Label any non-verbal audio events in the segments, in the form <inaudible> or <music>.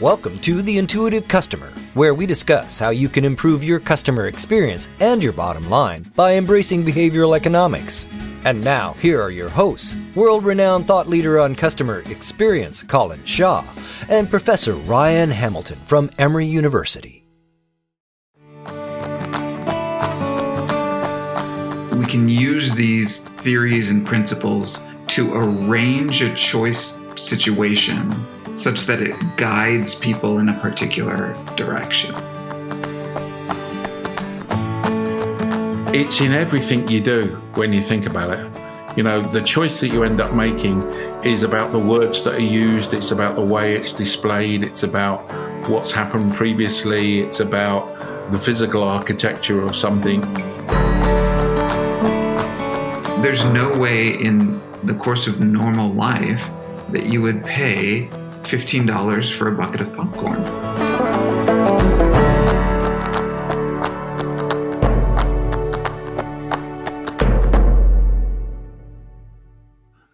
Welcome to The Intuitive Customer, where we discuss how you can improve your customer experience and your bottom line by embracing behavioral economics. And now, here are your hosts world renowned thought leader on customer experience, Colin Shaw, and Professor Ryan Hamilton from Emory University. We can use these theories and principles to arrange a choice situation such that it guides people in a particular direction. It's in everything you do when you think about it. You know, the choice that you end up making is about the words that are used, it's about the way it's displayed, it's about what's happened previously, it's about the physical architecture of something. There's no way in the course of normal life that you would pay $15 for a bucket of popcorn.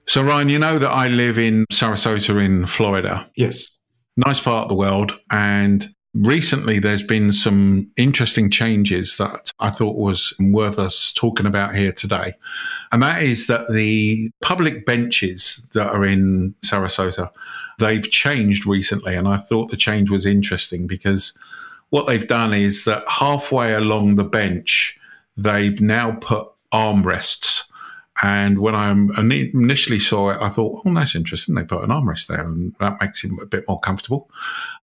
So, Ryan, you know that I live in Sarasota in Florida. Yes. Nice part of the world. And recently there's been some interesting changes that I thought was worth us talking about here today. And that is that the public benches that are in Sarasota, they've changed recently. And I thought the change was interesting because what they've done is that halfway along the bench, they've now put armrests and when I initially saw it, I thought, oh, that's interesting. They put an armrest there and that makes him a bit more comfortable.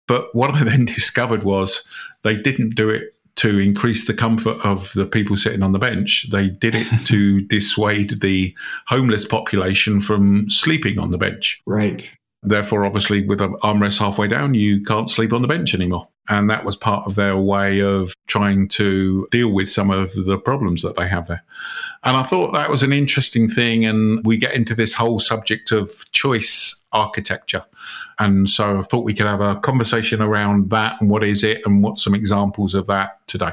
But what I <laughs> then discovered was they didn't do it to increase the comfort of the people sitting on the bench. They did it <laughs> to dissuade the homeless population from sleeping on the bench. Right. Therefore, obviously, with an armrest halfway down, you can't sleep on the bench anymore. And that was part of their way of trying to deal with some of the problems that they have there. And I thought that was an interesting thing. And we get into this whole subject of choice architecture. And so I thought we could have a conversation around that and what is it and what some examples of that today.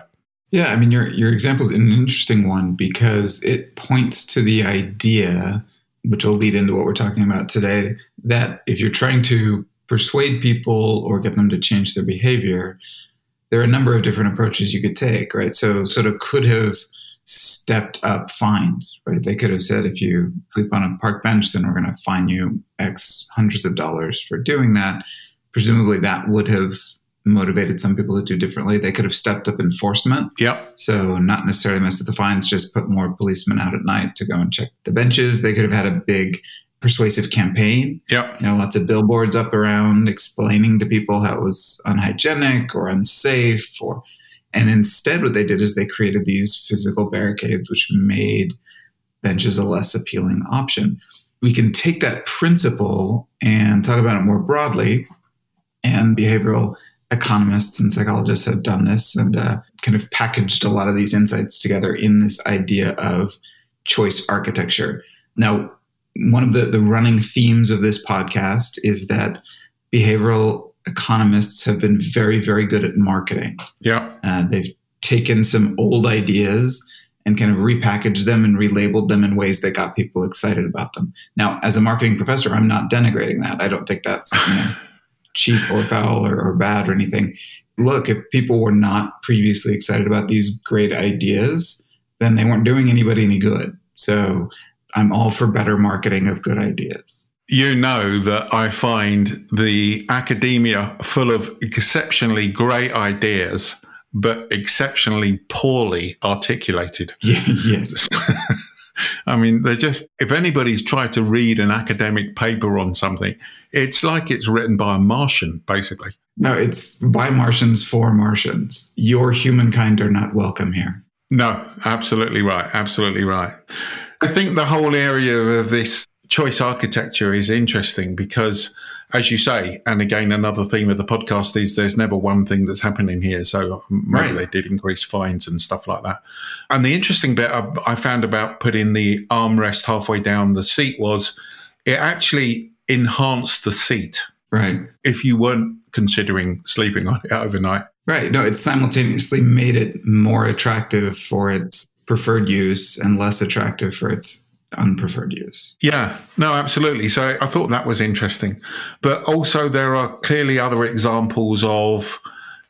Yeah, I mean, your, your example is an interesting one because it points to the idea, which will lead into what we're talking about today, that if you're trying to persuade people or get them to change their behavior, there are a number of different approaches you could take, right? So, sort of could have stepped up fines, right? They could have said, if you sleep on a park bench, then we're going to fine you X hundreds of dollars for doing that. Presumably, that would have motivated some people to do differently. They could have stepped up enforcement. Yep. So, not necessarily mess with the fines, just put more policemen out at night to go and check the benches. They could have had a big persuasive campaign. Yep. You know, lots of billboards up around explaining to people how it was unhygienic or unsafe or and instead what they did is they created these physical barricades which made benches a less appealing option. We can take that principle and talk about it more broadly and behavioral economists and psychologists have done this and uh, kind of packaged a lot of these insights together in this idea of choice architecture. Now, one of the, the running themes of this podcast is that behavioral economists have been very, very good at marketing. Yeah. Uh, they've taken some old ideas and kind of repackaged them and relabeled them in ways that got people excited about them. Now, as a marketing professor, I'm not denigrating that. I don't think that's you know, <laughs> cheap or foul or, or bad or anything. Look, if people were not previously excited about these great ideas, then they weren't doing anybody any good. So I'm all for better marketing of good ideas. You know that I find the academia full of exceptionally great ideas, but exceptionally poorly articulated. <laughs> yes. <laughs> I mean, they're just, if anybody's tried to read an academic paper on something, it's like it's written by a Martian, basically. No, it's by Martians for Martians. Your humankind are not welcome here. No, absolutely right. Absolutely right. I think the whole area of this choice architecture is interesting because, as you say, and again, another theme of the podcast is there's never one thing that's happening here. So um, maybe right. they did increase fines and stuff like that. And the interesting bit I found about putting the armrest halfway down the seat was it actually enhanced the seat. Right. If you weren't considering sleeping on it overnight. Right. No, it simultaneously made it more attractive for its preferred use and less attractive for its unpreferred use. Yeah, no, absolutely. So I thought that was interesting. But also, there are clearly other examples of,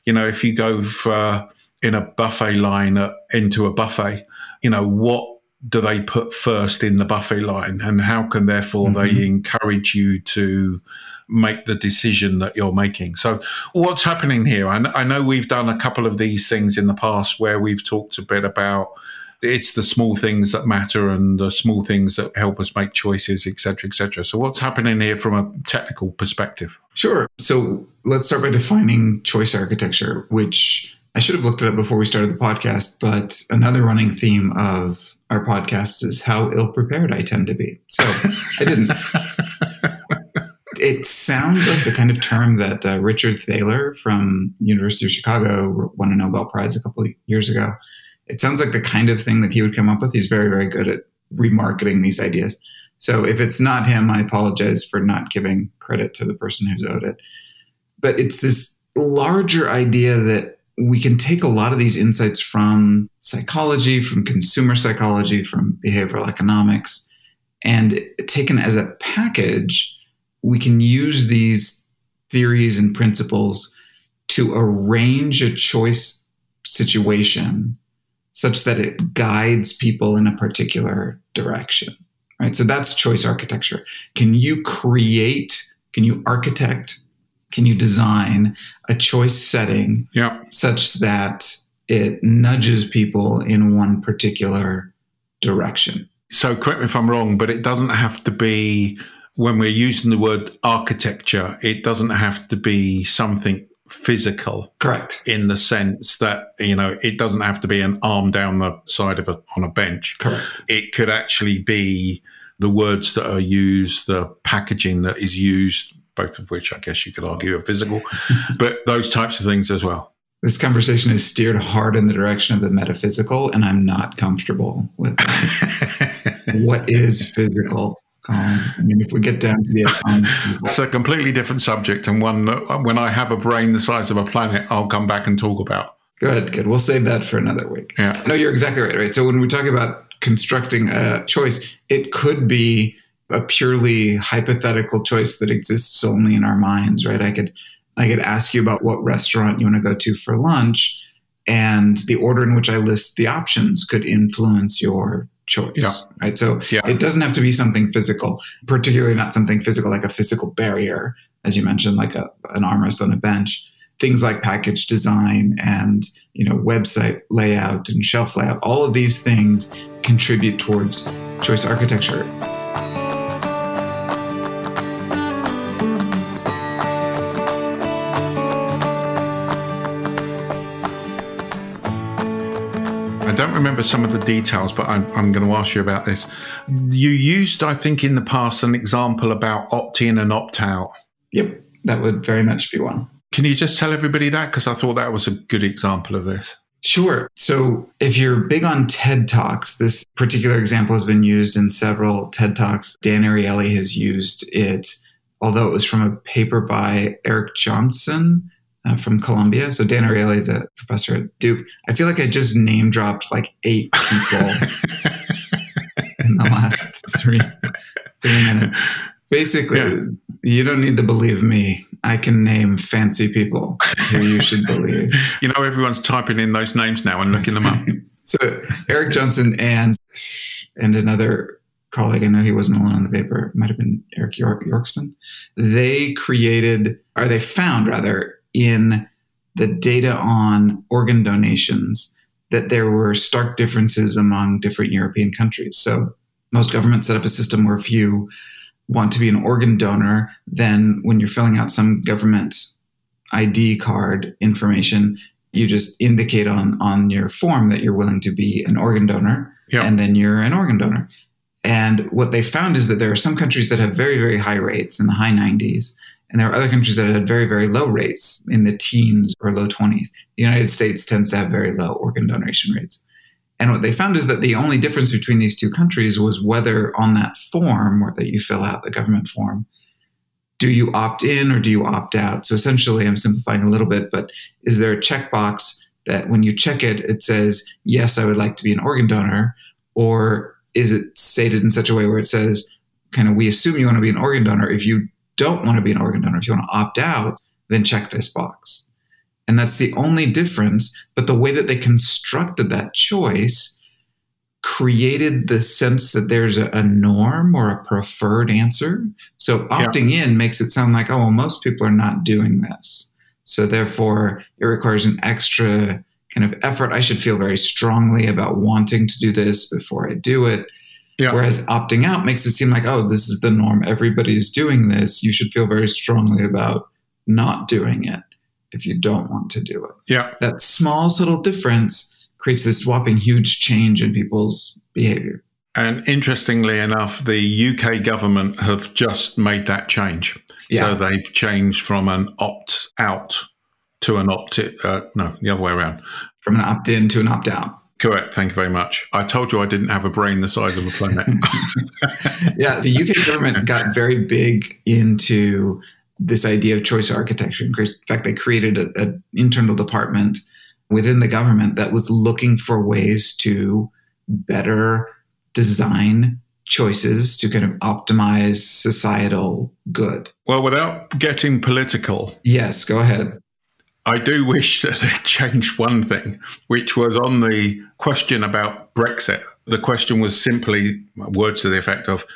you know, if you go for in a buffet line uh, into a buffet, you know, what do they put first in the buffet line and how can therefore mm-hmm. they encourage you to make the decision that you're making so what's happening here I, I know we've done a couple of these things in the past where we've talked a bit about it's the small things that matter and the small things that help us make choices etc etc so what's happening here from a technical perspective sure so let's start by defining choice architecture which I should have looked it up before we started the podcast, but another running theme of our podcasts is how ill prepared I tend to be. So I didn't. it sounds like the kind of term that uh, Richard Thaler from University of Chicago won a Nobel Prize a couple years ago. It sounds like the kind of thing that he would come up with. He's very, very good at remarketing these ideas. So if it's not him, I apologize for not giving credit to the person who's owed it. But it's this larger idea that we can take a lot of these insights from psychology, from consumer psychology, from behavioral economics, and taken as a package, we can use these theories and principles to arrange a choice situation such that it guides people in a particular direction. Right? So that's choice architecture. Can you create, can you architect can you design a choice setting yeah. such that it nudges people in one particular direction? So, correct me if I'm wrong, but it doesn't have to be when we're using the word architecture, it doesn't have to be something physical. Correct. In the sense that, you know, it doesn't have to be an arm down the side of a on a bench. Correct. It could actually be the words that are used, the packaging that is used, both of which I guess you could argue are physical, <laughs> but those types of things as well. This conversation is steered hard in the direction of the metaphysical, and I'm not comfortable with <laughs> what is physical. Colin. I mean, if we get down to the atomic, <laughs> it's a completely different subject, and one uh, when I have a brain the size of a planet, I'll come back and talk about. Good, good. We'll save that for another week. Yeah. No, you're exactly right. Right. So when we talk about constructing a choice, it could be a purely hypothetical choice that exists only in our minds, right? I could I could ask you about what restaurant you want to go to for lunch, and the order in which I list the options could influence your choice. Yeah. Right. So yeah. it doesn't have to be something physical, particularly not something physical like a physical barrier, as you mentioned, like a, an armrest on a bench. Things like package design and you know website layout and shelf layout, all of these things contribute towards choice architecture. Don't remember some of the details, but I'm, I'm, going to ask you about this. You used, I think, in the past an example about opt in and opt out. Yep, that would very much be one. Can you just tell everybody that? Because I thought that was a good example of this. Sure. So if you're big on TED Talks, this particular example has been used in several TED Talks. Dan Ariely has used it, although it was from a paper by Eric Johnson uh, from Columbia. So Dan Ariely is a professor at Duke. I feel like I just name dropped like eight people <laughs> in the last three, three minutes. Basically, yeah. you don't need to believe me. I can name fancy people who you should believe. <laughs> You know, everyone's typing in those names now and looking them up. so Eric Johnson and and another colleague, I know he wasn't alone on the paper, might have been Eric York, Yorkston. They created, or they found rather, in the data on organ donations that there were stark differences among different European countries. So most governments set up a system where if you want to be an organ donor, then when you're filling out some government ID card information, you just indicate on, on your form that you're willing to be an organ donor, and then you're an organ donor. And what they found is that there are some countries that have very, very high rates in the high 90s, and there are other countries that had very, very low rates in the teens or low 20s. The United States tends to have very low organ donation rates. And what they found is that the only difference between these two countries was whether on that form or that you fill out, the government form, do you opt in or do you opt out? So essentially, I'm simplifying a little bit, but is there a checkbox that when you check it, it says, yes, I would like to be an organ donor, or is it stated in such a way where it says, kind of, we assume you want to be an organ donor. If you don't want to be an organ donor, if you want to opt out, then check this box. And that's the only difference. But the way that they constructed that choice created the sense that there's a, a norm or a preferred answer. So opting yeah. in makes it sound like, oh, well, most people are not doing this. So therefore, it requires an extra kind of effort. I should feel very strongly about wanting to do this before I do it. Yeah. Whereas opting out makes it seem like, oh, this is the norm. Everybody's doing this. You should feel very strongly about not doing it if you don't want to do it. Yeah. That small subtle difference creates this whopping huge change in people's behavior. And interestingly enough, the UK government have just made that change. Yeah. So they've changed from an opt out to an opt uh, no, the other way around. From an opt in to an opt out. Correct. Thank you very much. I told you I didn't have a brain the size of a planet. <laughs> yeah, the UK government got very big into this idea of choice architecture. In fact, they created an internal department within the government that was looking for ways to better design choices to kind of optimize societal good. Well, without getting political. Yes, go ahead. I do wish <laughs> that they changed one thing, which was on the question about Brexit. The question was simply words to the effect of,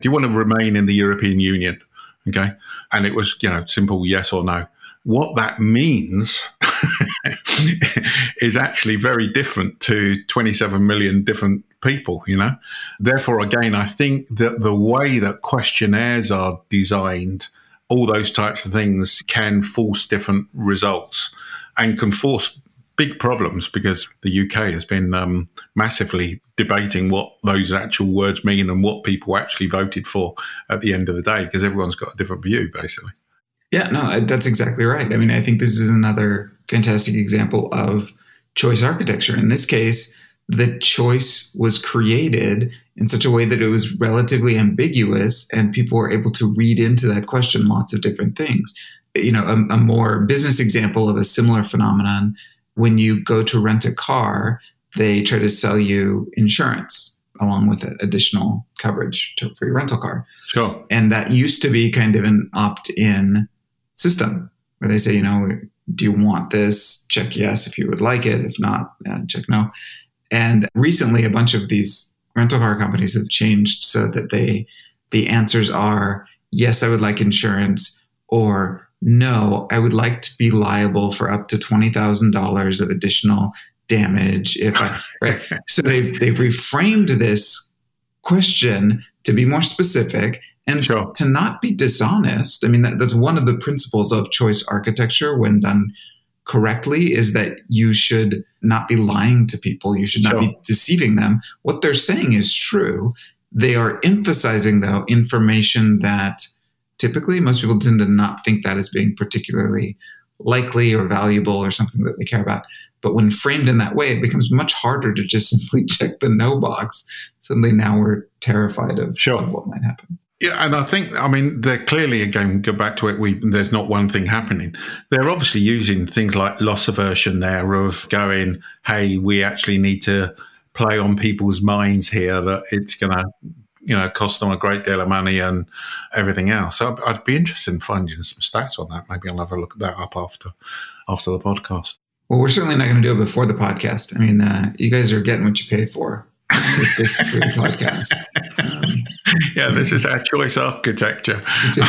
do you want to remain in the European Union? Okay. And it was, you know, simple yes or no. What that means <laughs> is actually very different to 27 million different people, you know? Therefore, again, I think that the way that questionnaires are designed, all those types of things can force different results and can force big problems because the UK has been um, massively debating what those actual words mean and what people actually voted for at the end of the day because everyone's got a different view, basically. Yeah, no, that's exactly right. I mean, I think this is another fantastic example of choice architecture. In this case, the choice was created in such a way that it was relatively ambiguous and people were able to read into that question lots of different things. You know, a, a more business example of a similar phenomenon when you go to rent a car, they try to sell you insurance along with it, additional coverage to, for your rental car. Sure. And that used to be kind of an opt in system where they say, you know, do you want this? Check yes if you would like it. If not, yeah, check no. And recently, a bunch of these rental car companies have changed so that they the answers are yes, I would like insurance, or no, I would like to be liable for up to twenty thousand dollars of additional damage if I <laughs> right. so they've they've reframed this question to be more specific and sure. to not be dishonest. I mean, that, that's one of the principles of choice architecture when done correctly is that you should not be lying to people. You should not sure. be deceiving them. What they're saying is true. They are emphasizing, though, information that typically most people tend to not think that as being particularly likely or valuable or something that they care about. But when framed in that way, it becomes much harder to just <laughs> simply check the no box. Suddenly now we're terrified of, sure. of what might happen. Yeah, and I think I mean they're clearly again go back to it. We there's not one thing happening. They're obviously using things like loss aversion there of going, hey, we actually need to play on people's minds here that it's going to you know cost them a great deal of money and everything else. So I'd, I'd be interested in finding some stats on that. Maybe I'll have a look at that up after after the podcast. Well, we're certainly not going to do it before the podcast. I mean, uh, you guys are getting what you pay for with this podcast. Um, yeah, this is our choice architecture. <laughs>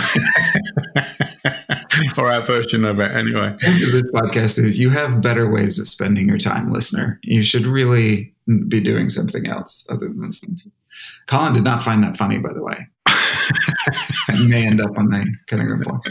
or our version of it, anyway. This podcast is you have better ways of spending your time, listener. You should really be doing something else other than listening. Colin did not find that funny, by the way. <laughs> You may end up on the cutting room floor.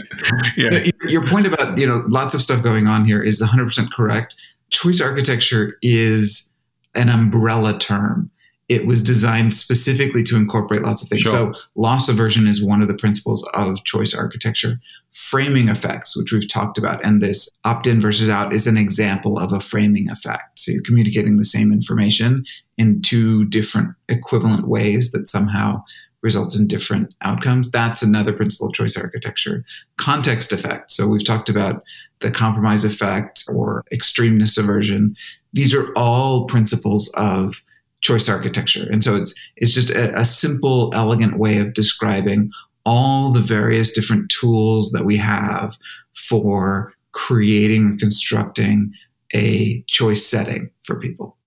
Yeah. Your point about you know lots of stuff going on here is 100 percent correct. Choice architecture is an umbrella term. It was designed specifically to incorporate lots of things. Sure. So loss aversion is one of the principles of choice architecture. Framing effects, which we've talked about, and this opt-in versus out is an example of a framing effect. So you're communicating the same information in two different equivalent ways that somehow results in different outcomes. That's another principle of choice architecture. Context effect. So we've talked about the compromise effect or extremeness aversion. These are all principles of choice architecture. And so it's it's just a, a simple, elegant way of describing all the various different tools that we have for creating and constructing a choice setting for people.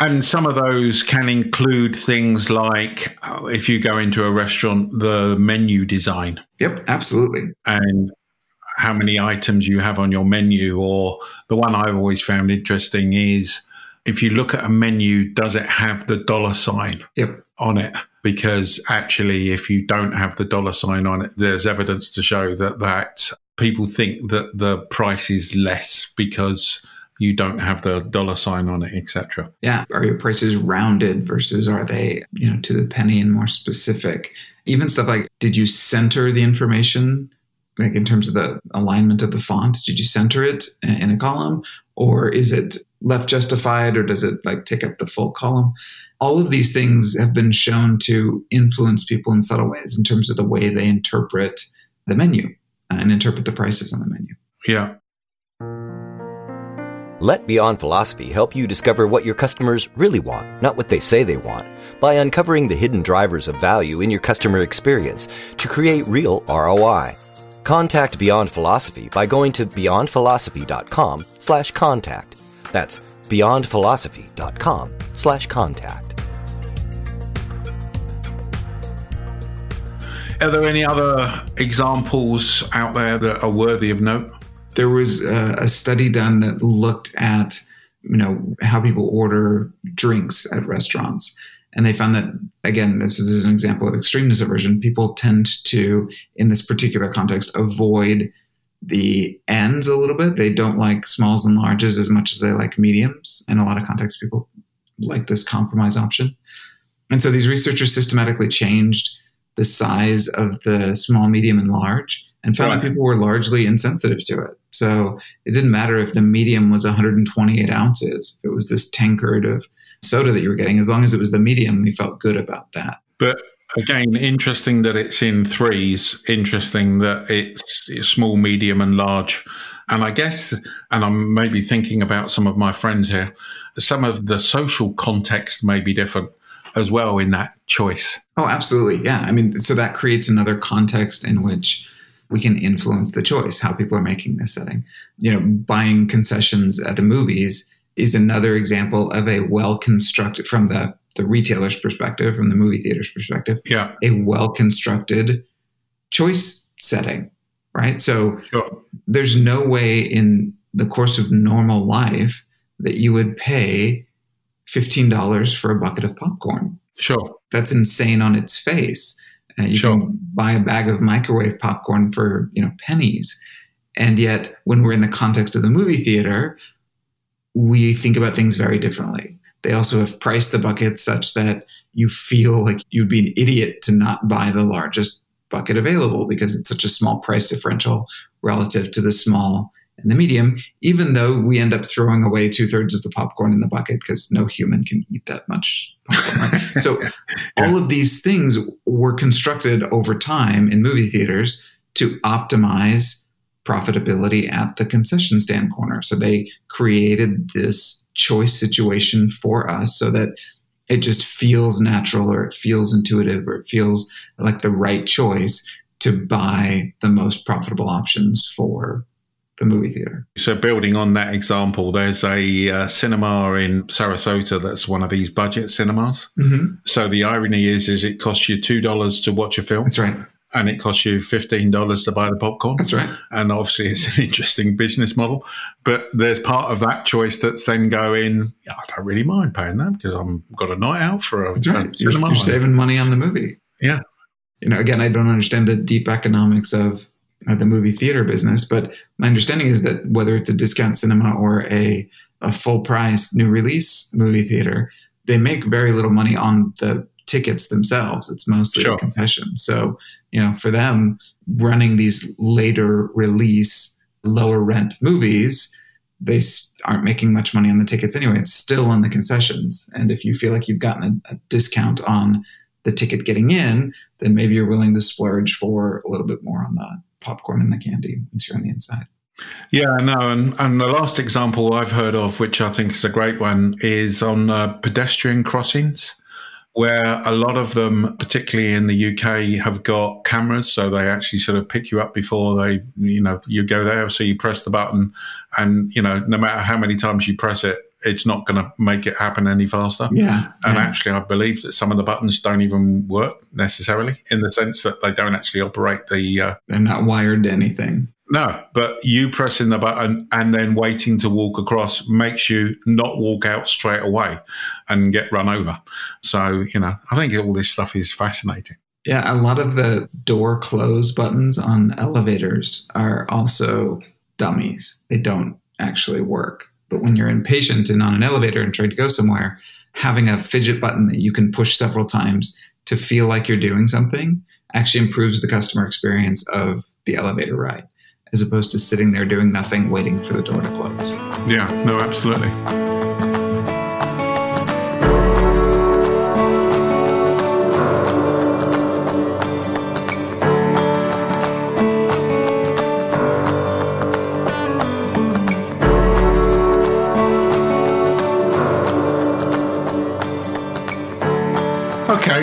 And some of those can include things like uh, if you go into a restaurant, the menu design. Yep, absolutely. And how many items you have on your menu. Or the one I've always found interesting is if you look at a menu, does it have the dollar sign yep. on it? Because actually, if you don't have the dollar sign on it, there's evidence to show that that people think that the price is less because you don't have the dollar sign on it, etc. Yeah. Are your prices rounded versus are they, you know, to the penny and more specific? Even stuff like, did you center the information? Like in terms of the alignment of the font, did you center it in a column or is it left justified or does it like take up the full column? All of these things have been shown to influence people in subtle ways in terms of the way they interpret the menu uh, and interpret the prices on the menu. Yeah. Let Beyond Philosophy help you discover what your customers really want, not what they say they want, by uncovering the hidden drivers of value in your customer experience to create real ROI. Contact Beyond Philosophy by going to beyondphilosophy.com slash contact. That's beyondphilosophy.com slash contact. Are there any other examples out there that are worthy of note? there was a, a study done that looked at you know how people order drinks at restaurants and they found that again this is an example of extremeness aversion people tend to in this particular context avoid the ends a little bit. They don't like smalls and larges as much as they like mediums. In a lot of contexts people like this compromise option. And so these researchers systematically changed the size of the small medium and large and found right. that people were largely insensitive to it so it didn't matter if the medium was 128 ounces, if it was this tankard of soda that you were getting, as long as it was the medium, we felt good about that. But again, interesting that it's in threes, interesting that it's small, medium, and large. And I guess, and I'm maybe thinking about some of my friends here, some of the social context may be different as well in that choice. Oh, absolutely. Yeah. I mean, so that creates another context in which we can influence the choice, how people are making this setting. You know, buying concessions at the movies is another example of a well constructed from the the retailer's perspective, from the movie theater's perspective, yeah. a well constructed choice setting, right? So sure. there's no way in the course of normal life that you would pay $15 for a bucket of popcorn. Sure. That's insane on its face. Uh, you sure. can buy a bag of microwave popcorn for you know pennies, and yet when we're in the context of the movie theater, we think about things very differently. They also have priced the buckets such that you feel like you'd be an idiot to not buy the largest bucket available because it's such a small price differential relative to the small and the medium, even though we end up throwing away two thirds of the popcorn in the bucket because no human can eat that much popcorn. <laughs> So, yeah. all of these things were constructed over time in movie theaters to optimize profitability at the concession stand corner. So, they created this choice situation for us so that it just feels natural or it feels intuitive or it feels like the right choice to buy the most profitable options for the movie theater. So, building on that example, there's a uh, cinema in Sarasota that's one of these budget cinemas. Mm-hmm. So the irony is, is it costs you two dollars to watch a film. That's right. And it costs you fifteen dollars to buy the popcorn. That's right. And obviously, it's an <laughs> interesting business model. But there's part of that choice that's then going. Yeah, I don't really mind paying that because I'm got a night out for a. That's right. You're, you're saving money on the movie. Yeah. You know, again, I don't understand the deep economics of uh, the movie theater business. But my understanding is that whether it's a discount cinema or a, a full price new release movie theater, they make very little money on the tickets themselves. It's mostly sure. a concession. So, you know, for them, running these later release, lower rent movies, they aren't making much money on the tickets anyway. It's still on the concessions. And if you feel like you've gotten a, a discount on the ticket getting in, then maybe you're willing to splurge for a little bit more on the popcorn and the candy once you're on the inside. Yeah, no, and, and the last example I've heard of, which I think is a great one, is on uh, pedestrian crossings, where a lot of them, particularly in the UK, have got cameras, so they actually sort of pick you up before they, you know, you go there. So you press the button, and you know, no matter how many times you press it, it's not going to make it happen any faster. Yeah. And yeah. actually, I believe that some of the buttons don't even work necessarily in the sense that they don't actually operate the. Uh, They're not wired to anything. no, but you pressing the button and then waiting to walk across makes you not walk out straight away and get run over. So, you know, I think all this stuff is fascinating. Yeah, a lot of the door close buttons on elevators are also dummies. They don't actually work. But when you're impatient and on an elevator and trying to go somewhere, having a fidget button that you can push several times to feel like you're doing something actually improves the customer experience of the elevator ride, as opposed to sitting there doing nothing, waiting for the door to close. Yeah, no, absolutely.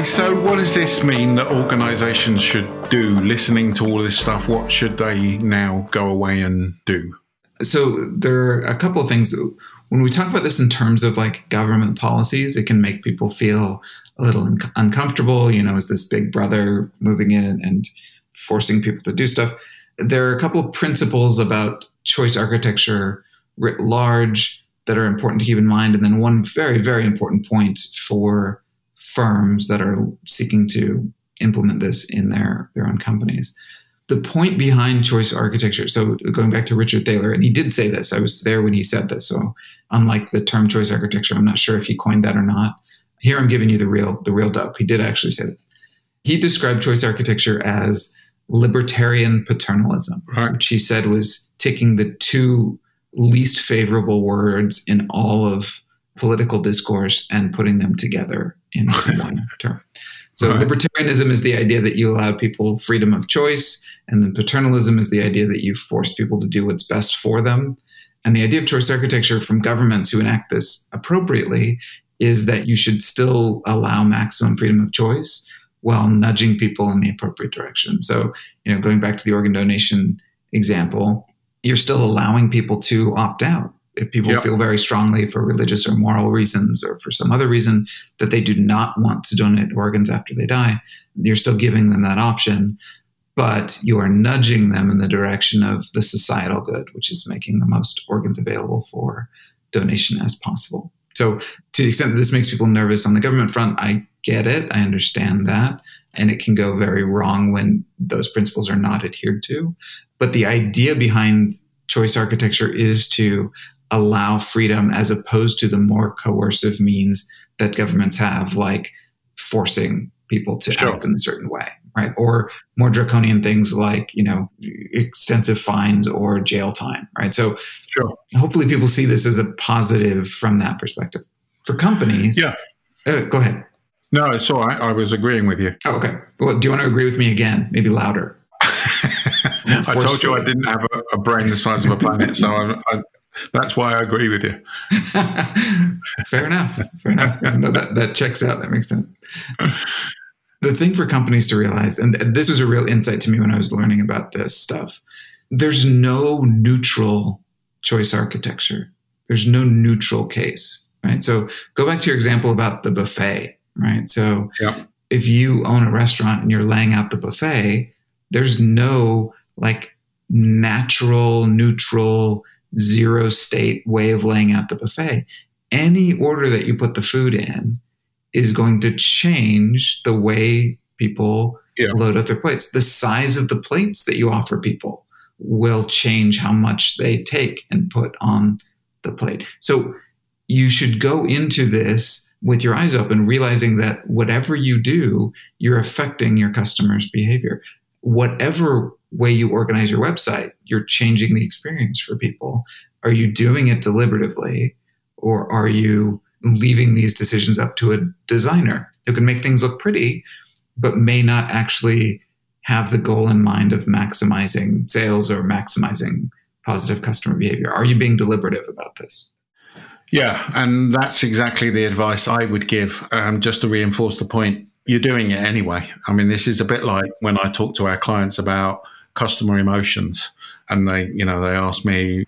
Okay, so what does this mean that organizations should do? Listening to all this stuff, what should they now go away and do? So there are a couple of things. When we talk about this in terms of like government policies, it can make people feel a little un- uncomfortable. You know, is this big brother moving in and forcing people to do stuff? There are a couple of principles about choice architecture writ large that are important to keep in mind, and then one very, very important point for firms that are seeking to implement this in their their own companies. The point behind choice architecture. So going back to Richard Thaler, and he did say this. I was there when he said this. So unlike the term choice architecture, I'm not sure if he coined that or not. Here I'm giving you the real the real dope. He did actually say this. He described choice architecture as libertarian paternalism, Right. which he said was taking the two least favorable words in all of political discourse and putting them together in <laughs> one term. So Right. libertarianism is the idea that you allow people freedom of choice, and then paternalism is the idea that you force people to do what's best for them. And the idea of choice architecture from governments who enact this appropriately is that you should still allow maximum freedom of choice while nudging people in the appropriate direction. So, you know, going back to the organ donation example, you're still allowing people to opt out. If people Yep. feel very strongly for religious or moral reasons or for some other reason that they do not want to donate organs after they die, you're still giving them that option, but you are nudging them in the direction of the societal good, which is making the most organs available for donation as possible. So, to the extent that this makes people nervous on the government front, I get it. I understand that. And it can go very wrong when those principles are not adhered to. But the idea behind choice architecture is to allow freedom as opposed to the more coercive means that governments have, like forcing people to Sure. act in a certain way, right? Or more draconian things like, you know, extensive fines or jail time, right? So Sure. hopefully people see this as a positive from that perspective. For companies, Yeah. Uh, go ahead. No, it's all right. I was agreeing with you. Oh, okay. Well, do you want to agree with me again? Maybe louder. <laughs> I told you I didn't have a, a brain the size of a planet, so I, I, that's why I agree with you. <laughs> Fair enough. Fair enough. No, that, that checks out. That makes sense. The thing for companies to realize, and this was a real insight to me when I was learning about this stuff, there's no neutral choice architecture. There's no neutral case, right? So go back to your example about the buffet, right? So Yeah. if you own a restaurant and you're laying out the buffet, there's no like natural, neutral, zero state way of laying out the buffet. Any order that you put the food in is going to change the way people Yeah. load up their plates. The size of the plates that you offer people will change how much they take and put on the plate. So you should go into this with your eyes open, realizing that whatever you do, you're affecting your customers' behavior. Whatever way you organize your website, you're changing the experience for people. Are you doing it deliberatively or are you leaving these decisions up to a designer who can make things look pretty, but may not actually have the goal in mind of maximizing sales or maximizing positive customer behavior? Are you being deliberative about this? Yeah, and that's exactly the advice I would give. Um, just to reinforce the point, you're doing it anyway. I mean, this is a bit like when I talk to our clients about customer emotions, and they, you know, they ask me,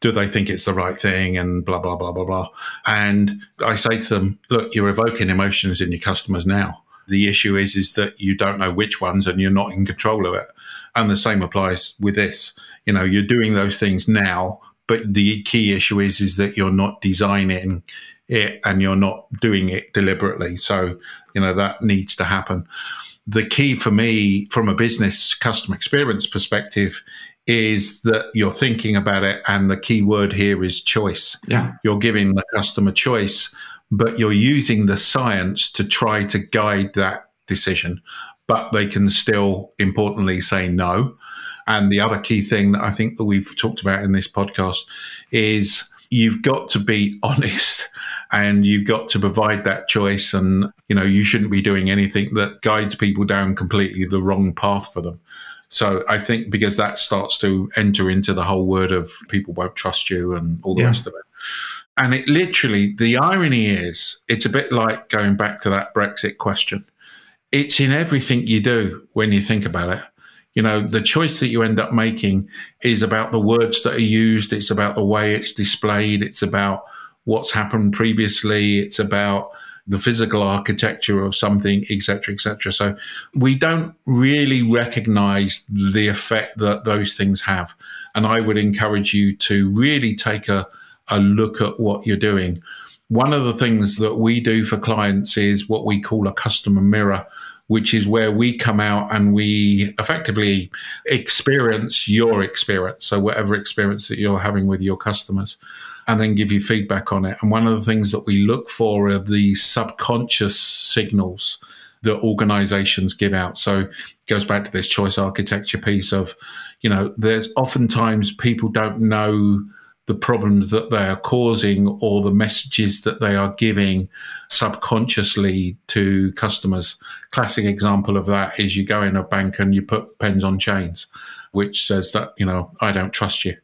do they think it's the right thing, and blah blah blah blah blah. And I say to them, look, you're evoking emotions in your customers now. The issue is, is that you don't know which ones, and you're not in control of it. And the same applies with this. You know, you're doing those things now but the key issue is is that you're not designing it and you're not doing it deliberately. So you know that needs to happen. The key for me, from a business customer experience perspective, is that you're thinking about it, and the key word here is choice. Yeah, you're giving the customer choice, but you're using the science to try to guide that decision. But they can still, importantly, say no and the other key thing that I think that we've talked about in this podcast is you've got to be <laughs> honest and you've got to provide that choice. And you know you shouldn't be doing anything that guides people down completely the wrong path for them. So i think because that starts to enter into the whole word of people won't trust you and all the yeah. rest of it. And it literally the irony is it's a bit like going back to that brexit question. It's in everything you do when you think about it you know, the choice that you end up making is about the words that are used. It's about the way it's displayed. It's about what's happened previously. It's about the physical architecture of something, etc., etc. So we don't really recognize the effect that those things have. And I would encourage you to really take a, a look at what you're doing. One of the things that we do for clients is what we call a customer mirror which is where we come out and we effectively experience your experience. So, whatever experience that you're having with your customers, and then give you feedback on it. And one of the things that we look for are the subconscious signals that organizations give out. So, it goes back to this choice architecture piece of, you know, there's oftentimes people don't know the problems that they are causing or the messages that they are giving subconsciously to customers. Classic example of that is you go in a bank and you put pens on chains, which says that, you know, I don't trust you.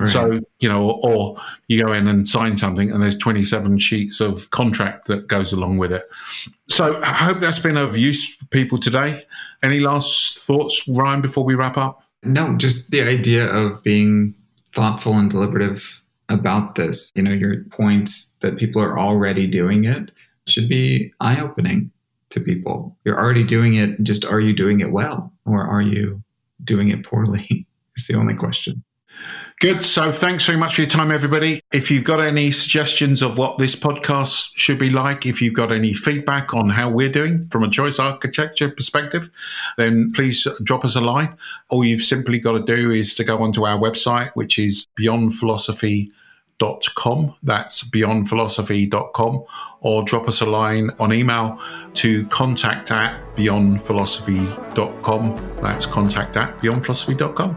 Right. So, you know, or, or, you go in and sign something and there's 27 sheets of contract that goes along with it. So I hope that's been of use for people today. Any last thoughts, Ryan, before we wrap up? No, just the idea of being thoughtful and deliberative about this. You know, your points that people are already doing it should be eye opening to people. You're already doing it, just are you doing it well or are you doing it poorly? <laughs> Is the only question. Good. So thanks very much for your time, everybody. If you've got any suggestions of what this podcast should be like, if you've got any feedback on how we're doing from a choice architecture perspective, then please drop us a line. All you've simply got to do is to go onto our website, which is beyondphilosophy.com. That's beyondphilosophy.com or drop us a line on email to contact at beyondphilosophy.com. That's contact at beyondphilosophy.com